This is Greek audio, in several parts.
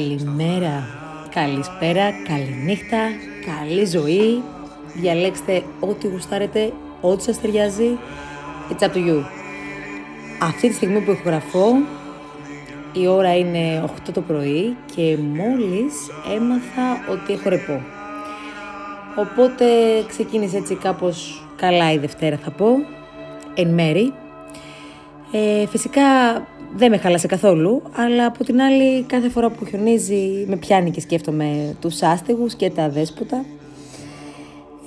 Καλημέρα, καλησπέρα, καληνύχτα, καλή ζωή. Διαλέξτε ό,τι γουστάρετε, ό,τι σας ταιριάζει. It's up to you. Αυτή τη στιγμή που ηχογραφώ, η ώρα είναι 8 το πρωί και μόλις έμαθα ότι έχω ρεπό. Οπότε ξεκίνησε έτσι κάπως καλά η Δευτέρα θα πω, εν μέρη. Ε, φυσικά δεν με χάλασε καθόλου, αλλά από την άλλη κάθε φορά που χιονίζει με πιάνει και σκέφτομαι τους άστεγους και τα δέσποτα.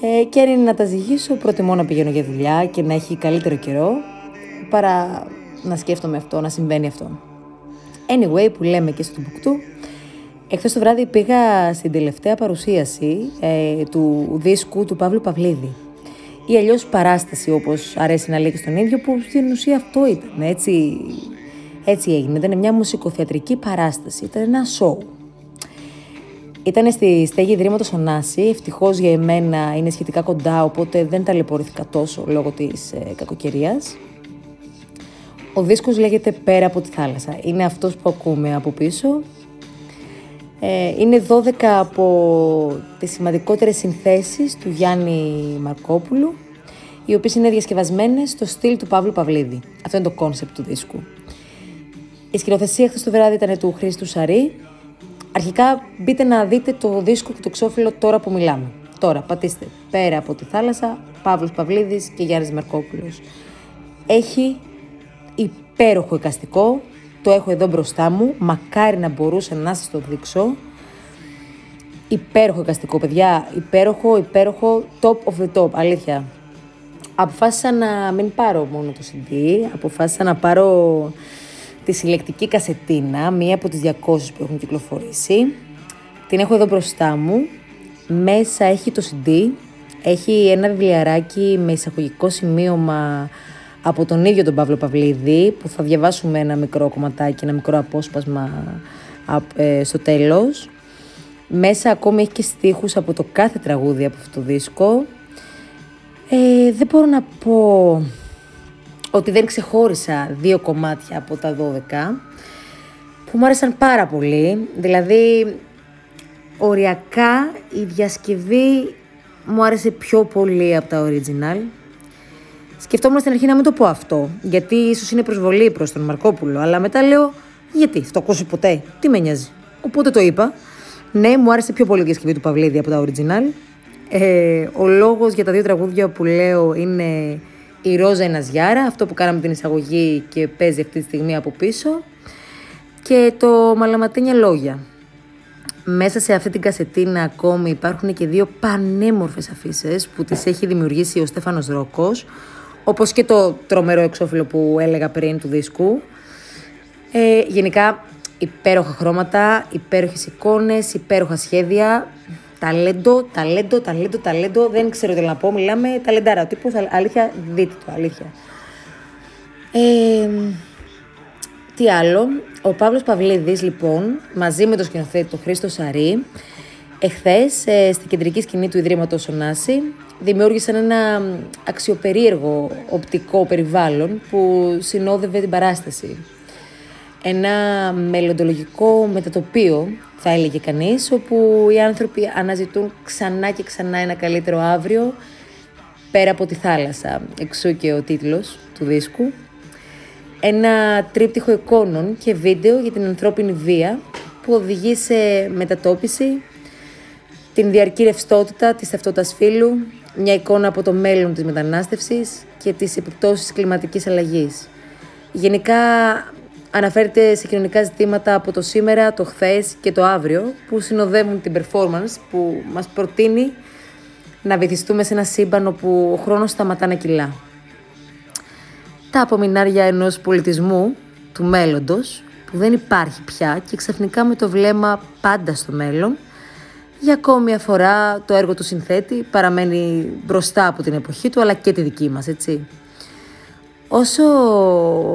Ε, και αν είναι να τα ζυγίσω, προτιμώ να πηγαίνω για δουλειά και να έχει καλύτερο καιρό, παρά να σκέφτομαι αυτό, να συμβαίνει αυτό. Anyway, που λέμε και στο Μπουκτού, εχθές το βράδυ πήγα στην τελευταία παρουσίαση ε, του δίσκου του Παύλου Παυλίδη ή αλλιώς παράσταση όπως αρέσει να λέει και στον ίδιο που στην ουσία αυτό ήταν έτσι έτσι έγινε. Ήταν μια μουσικοθεατρική παράσταση. Ήταν ένα σοου. Ήταν στη στέγη Ιδρύματος Ωνάση. Ευτυχώς για εμένα είναι σχετικά κοντά, οπότε δεν ταλαιπωρήθηκα τόσο λόγω της ε, κακοκαιρίας. Ο δίσκος λέγεται «Πέρα από τη θάλασσα». Είναι αυτός που ακούμε από πίσω. Ε, είναι 12 από τις σημαντικότερες συνθέσεις του Γιάννη Μαρκόπουλου, οι οποίες είναι διασκευασμένες στο στυλ του Παύλου Παυλίδη. Αυτό είναι το concept του δίσκου. Η σκηνοθεσία χθες το βράδυ ήταν του Χρήστου Σαρή. Αρχικά μπείτε να δείτε το δίσκο και το εξώφυλλο τώρα που μιλάμε. Τώρα πατήστε Πέρα από τη θάλασσα, Παύλος Παυλίδης και Γιάννης Μαρκόπουλος. Έχει υπέροχο εικαστικό, το έχω εδώ μπροστά μου, μακάρι να μπορούσα να σας το δείξω. Υπέροχο εικαστικό, παιδιά, υπέροχο, υπέροχο, top of the top, αλήθεια. Αποφάσισα να μην πάρω μόνο το CD, αποφάσισα να πάρω τη συλλεκτική κασετίνα, μία από τις 200 που έχουν κυκλοφορήσει. Την έχω εδώ μπροστά μου. Μέσα έχει το CD, έχει ένα βιβλιαράκι με εισαγωγικό σημείωμα από τον ίδιο τον Παύλο Παυλίδη, που θα διαβάσουμε ένα μικρό κομματάκι, ένα μικρό απόσπασμα ε, στο τέλος. Μέσα ακόμη έχει και στίχους από το κάθε τραγούδι από αυτό το δίσκο. Ε, δεν μπορώ να πω ότι δεν ξεχώρισα δύο κομμάτια από τα 12 που μου άρεσαν πάρα πολύ. Δηλαδή, οριακά η διασκευή μου άρεσε πιο πολύ από τα original. Σκεφτόμουν στην αρχή να μην το πω αυτό, γιατί ίσως είναι προσβολή προς τον Μαρκόπουλο, αλλά μετά λέω, γιατί, αυτό ακούσει ποτέ, τι με νοιάζει. Οπότε το είπα. Ναι, μου άρεσε πιο πολύ η διασκευή του Παυλίδη από τα original. Ε, ο λόγος για τα δύο τραγούδια που λέω είναι η Ρόζα Εναζιάρα, αυτό που κάναμε την εισαγωγή και παίζει αυτή τη στιγμή από πίσω και το Μαλαματίνια Λόγια. Μέσα σε αυτή την κασετίνα ακόμη υπάρχουν και δύο πανέμορφες αφήσει που τις έχει δημιουργήσει ο Στέφανος Ρόκος, όπως και το τρομερό εξώφυλλο που έλεγα πριν του δίσκου. Ε, γενικά υπέροχα χρώματα, υπέροχες εικόνες, υπέροχα σχέδια ταλέντο, ταλέντο, ταλέντο, ταλέντο. Δεν ξέρω τι να πω. Μιλάμε ταλεντάρα. Ο τύπος, αλήθεια, δείτε το, αλήθεια. Ε, τι άλλο. Ο Παύλος Παυλίδης, λοιπόν, μαζί με τον σκηνοθέτη τον Χρήστο Σαρή, εχθές, ε, στην κεντρική σκηνή του Ιδρύματος Ωνάση, δημιούργησαν ένα αξιοπερίεργο οπτικό περιβάλλον που συνόδευε την παράσταση. Ένα μελλοντολογικό μετατοπίο θα έλεγε κανείς, όπου οι άνθρωποι αναζητούν ξανά και ξανά ένα καλύτερο αύριο πέρα από τη θάλασσα, εξού και ο τίτλος του δίσκου. Ένα τρίπτυχο εικόνων και βίντεο για την ανθρώπινη βία που οδηγεί σε μετατόπιση, την διαρκή ρευστότητα της ταυτότητας φύλου, μια εικόνα από το μέλλον της μετανάστευσης και τις επιπτώσεις κλιματικής αλλαγής. Γενικά αναφέρεται σε κοινωνικά ζητήματα από το σήμερα, το χθες και το αύριο που συνοδεύουν την performance που μας προτείνει να βυθιστούμε σε ένα σύμπαν όπου ο χρόνος σταματά να κυλά. Τα απομεινάρια ενός πολιτισμού του μέλλοντος που δεν υπάρχει πια και ξαφνικά με το βλέμμα πάντα στο μέλλον για ακόμη μια φορά το έργο του συνθέτη παραμένει μπροστά από την εποχή του αλλά και τη δική μας, έτσι. Όσο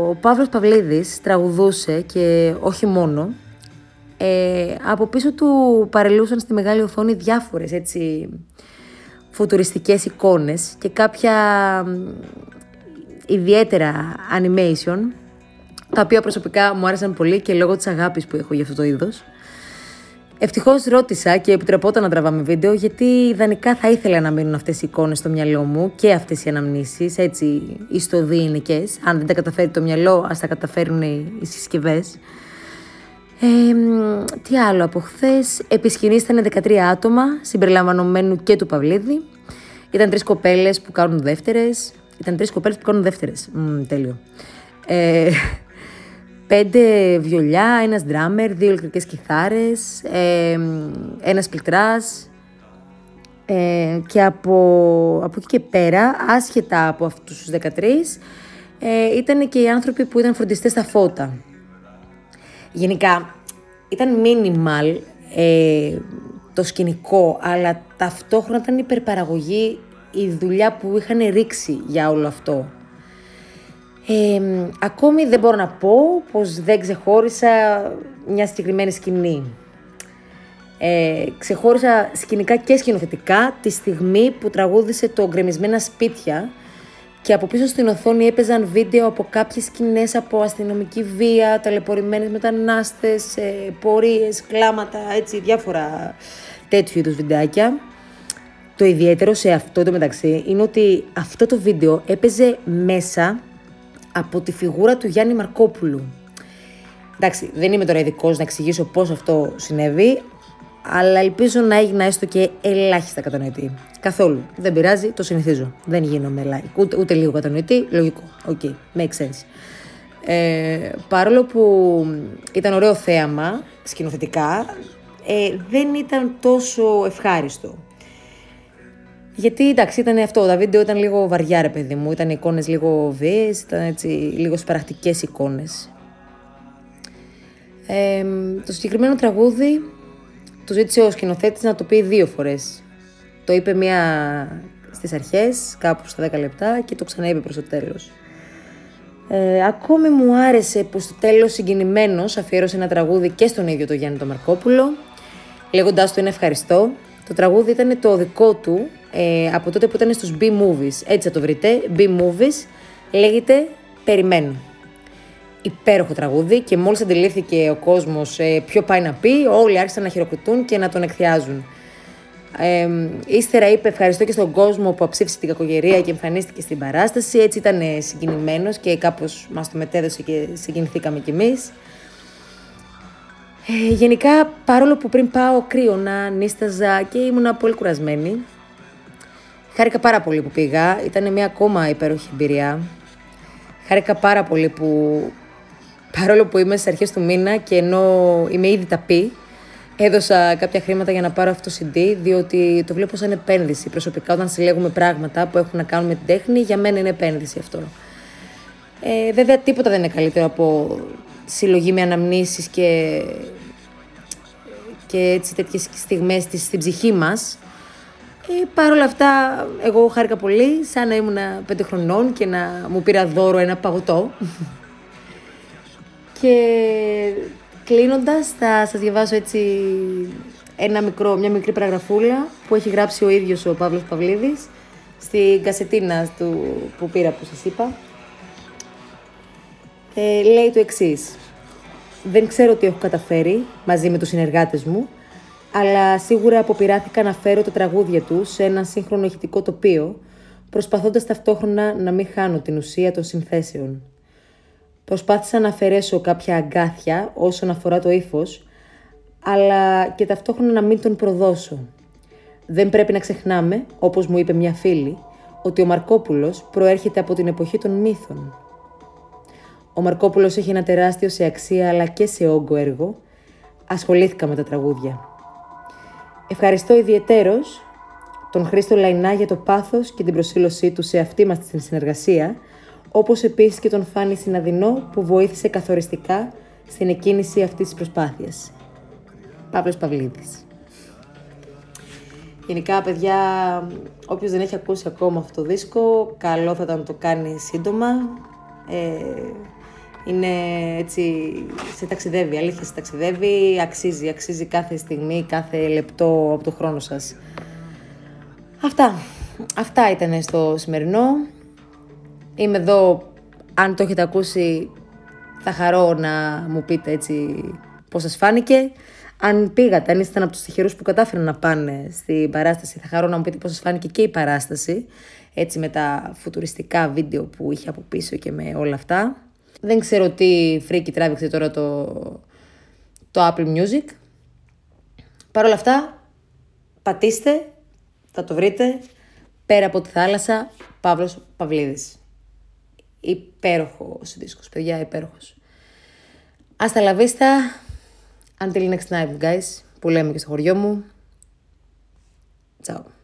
ο Παύλος Παυλίδης τραγουδούσε και όχι μόνο, ε, από πίσω του παρελούσαν στη μεγάλη οθόνη διάφορες έτσι φουτουριστικές εικόνες και κάποια ιδιαίτερα animation, τα οποία προσωπικά μου άρεσαν πολύ και λόγω της αγάπης που έχω για αυτό το είδος. Ευτυχώς ρώτησα και επιτρεπόταν να τραβάμε βίντεο, γιατί ιδανικά θα ήθελα να μείνουν αυτές οι εικόνες στο μυαλό μου και αυτές οι αναμνήσεις, έτσι ιστοδύνικε. Αν δεν τα καταφέρει το μυαλό, ας τα καταφέρουν οι συσκευές. Ε, τι άλλο από χθες. Επί ήταν 13 άτομα, συμπεριλαμβανομένου και του Παυλίδη. Ήταν τρεις κοπέλες που κάνουν δεύτερες. Ήταν τρεις κοπέλες που κάνουν δεύτερες. τέλειο. Ε, πέντε βιολιά, ένας ντράμερ, δύο ηλεκτρικές κιθάρες, ε, ένας πληκτράς ε, και από, από εκεί και πέρα, άσχετα από αυτούς τους 13, ε, ήταν και οι άνθρωποι που ήταν φροντιστές στα φώτα. Γενικά, ήταν minimal ε, το σκηνικό, αλλά ταυτόχρονα ήταν υπερπαραγωγή η δουλειά που είχαν ρίξει για όλο αυτό. Ε, ακόμη δεν μπορώ να πω πως δεν ξεχώρισα μια συγκεκριμένη σκηνή. Ε, ξεχώρισα σκηνικά και σκηνοθετικά τη στιγμή που τραγούδισε το «Γκρεμισμένα σπίτια» και από πίσω στην οθόνη έπαιζαν βίντεο από κάποιες σκηνές από αστυνομική βία, ταλαιπωρημένες μετανάστες, ε, πορείες, κλάματα, έτσι, διάφορα τέτοιου είδους βιντεάκια. Το ιδιαίτερο σε αυτό το μεταξύ είναι ότι αυτό το βίντεο έπαιζε μέσα από τη φιγούρα του Γιάννη Μαρκόπουλου. Εντάξει, δεν είμαι τώρα ειδικός να εξηγήσω πώς αυτό συνέβη, αλλά ελπίζω να έγινα έστω και ελάχιστα κατανοητή. Καθόλου. Δεν πειράζει, το συνηθίζω. Δεν γίνομαι like, ούτε, ούτε λίγο κατανοητή. Λογικό. OK, okay, makes sense. Ε, παρόλο που ήταν ωραίο θέαμα, σκηνοθετικά, ε, δεν ήταν τόσο ευχάριστο. Γιατί εντάξει, ήταν αυτό. Τα βίντεο ήταν λίγο βαριά, ρε παιδί μου. Ήταν εικόνες λίγο βίαιες, ήταν έτσι λίγο σπαραχτικέ εικόνες. Ε, το συγκεκριμένο τραγούδι το ζήτησε ο σκηνοθέτης να το πει δύο φορές. Το είπε μία στις αρχές, κάπου στα 10 λεπτά και το ξαναείπε προς το τέλος. Ε, ακόμη μου άρεσε που στο τέλος συγκινημένος αφιέρωσε ένα τραγούδι και στον ίδιο τον Γιάννη τον Μαρκόπουλο, λέγοντάς του είναι ευχαριστώ. Το τραγούδι ήταν το δικό του ε, από τότε που ήταν στους B-Movies. Έτσι θα το βρείτε. B-Movies λέγεται Περιμένω. Υπέροχο τραγούδι και μόλις αντιλήφθηκε ο κόσμος ε, ποιο πάει να πει, όλοι άρχισαν να χειροκροτούν και να τον εκθιάζουν. Ε, ύστερα είπε ευχαριστώ και στον κόσμο που αψήφισε την κακογερία και εμφανίστηκε στην παράσταση. Έτσι ήταν συγκινημένος και κάπως μας το μετέδωσε και συγκινηθήκαμε κι εμείς. Ε, γενικά, παρόλο που πριν πάω κρύωνα, νίσταζα και ήμουνα πολύ κουρασμένη, Χάρηκα πάρα πολύ που πήγα. Ήταν μια ακόμα υπέροχη εμπειρία. Χάρηκα πάρα πολύ που παρόλο που είμαι στις αρχές του μήνα και ενώ είμαι ήδη ταπή, έδωσα κάποια χρήματα για να πάρω αυτό το CD, διότι το βλέπω σαν επένδυση. Προσωπικά, όταν συλλέγουμε πράγματα που έχουν να κάνουν με την τέχνη, για μένα είναι επένδυση αυτό. Ε, βέβαια, τίποτα δεν είναι καλύτερο από συλλογή με αναμνήσεις και, και έτσι τέτοιες στιγμές στην ψυχή μας, ε, Παρ' όλα αυτά, εγώ χάρηκα πολύ, σαν να ήμουν πέντε χρονών και να μου πήρα δώρο ένα παγωτό. και κλείνοντας, θα σας διαβάσω έτσι ένα μικρό, μια μικρή παραγραφούλα που έχει γράψει ο ίδιος ο Παύλος Παυλίδης στην κασετίνα του που πήρα που σας είπα. Ε, λέει το εξής. Δεν ξέρω τι έχω καταφέρει μαζί με τους συνεργάτες μου, αλλά σίγουρα αποπειράθηκα να φέρω τα τραγούδια τους σε ένα σύγχρονο ηχητικό τοπίο, προσπαθώντας ταυτόχρονα να μην χάνω την ουσία των συνθέσεων. Προσπάθησα να αφαιρέσω κάποια αγκάθια όσον αφορά το ύφος, αλλά και ταυτόχρονα να μην τον προδώσω. Δεν πρέπει να ξεχνάμε, όπως μου είπε μια φίλη, ότι ο Μαρκόπουλος προέρχεται από την εποχή των μύθων. Ο Μαρκόπουλος έχει ένα τεράστιο σε αξία αλλά και σε όγκο έργο. Ασχολήθηκα με τα τραγούδια. Ευχαριστώ ιδιαιτέρως τον Χρήστο Λαϊνά για το πάθος και την προσήλωσή του σε αυτή μας την συνεργασία, όπως επίσης και τον Φάνη Συναδεινό που βοήθησε καθοριστικά στην εκκίνηση αυτής της προσπάθειας. Παύλος Παυλίδης. Γενικά, παιδιά, όποιος δεν έχει ακούσει ακόμα αυτό το δίσκο, καλό θα ήταν να το κάνει σύντομα. Ε, είναι έτσι, σε ταξιδεύει, αλήθεια σε ταξιδεύει, αξίζει, αξίζει κάθε στιγμή, κάθε λεπτό από το χρόνο σας. Αυτά, αυτά ήταν στο σημερινό. Είμαι εδώ, αν το έχετε ακούσει, θα χαρώ να μου πείτε έτσι πώς σας φάνηκε. Αν πήγατε, αν ήσασταν από τους τυχερούς που κατάφεραν να πάνε στην παράσταση, θα χαρώ να μου πείτε πώς σας φάνηκε και η παράσταση. Έτσι με τα φουτουριστικά βίντεο που είχε από πίσω και με όλα αυτά. Δεν ξέρω τι φρίκι τράβηξε τώρα το, το Apple Music. Παρ' όλα αυτά, πατήστε, θα το βρείτε, πέρα από τη θάλασσα, Παύλος Παυλίδης. Υπέροχος δίσκος, παιδιά, υπέροχος. Hasta la vista. Until next night, guys. Που λέμε και στο χωριό μου. Ciao.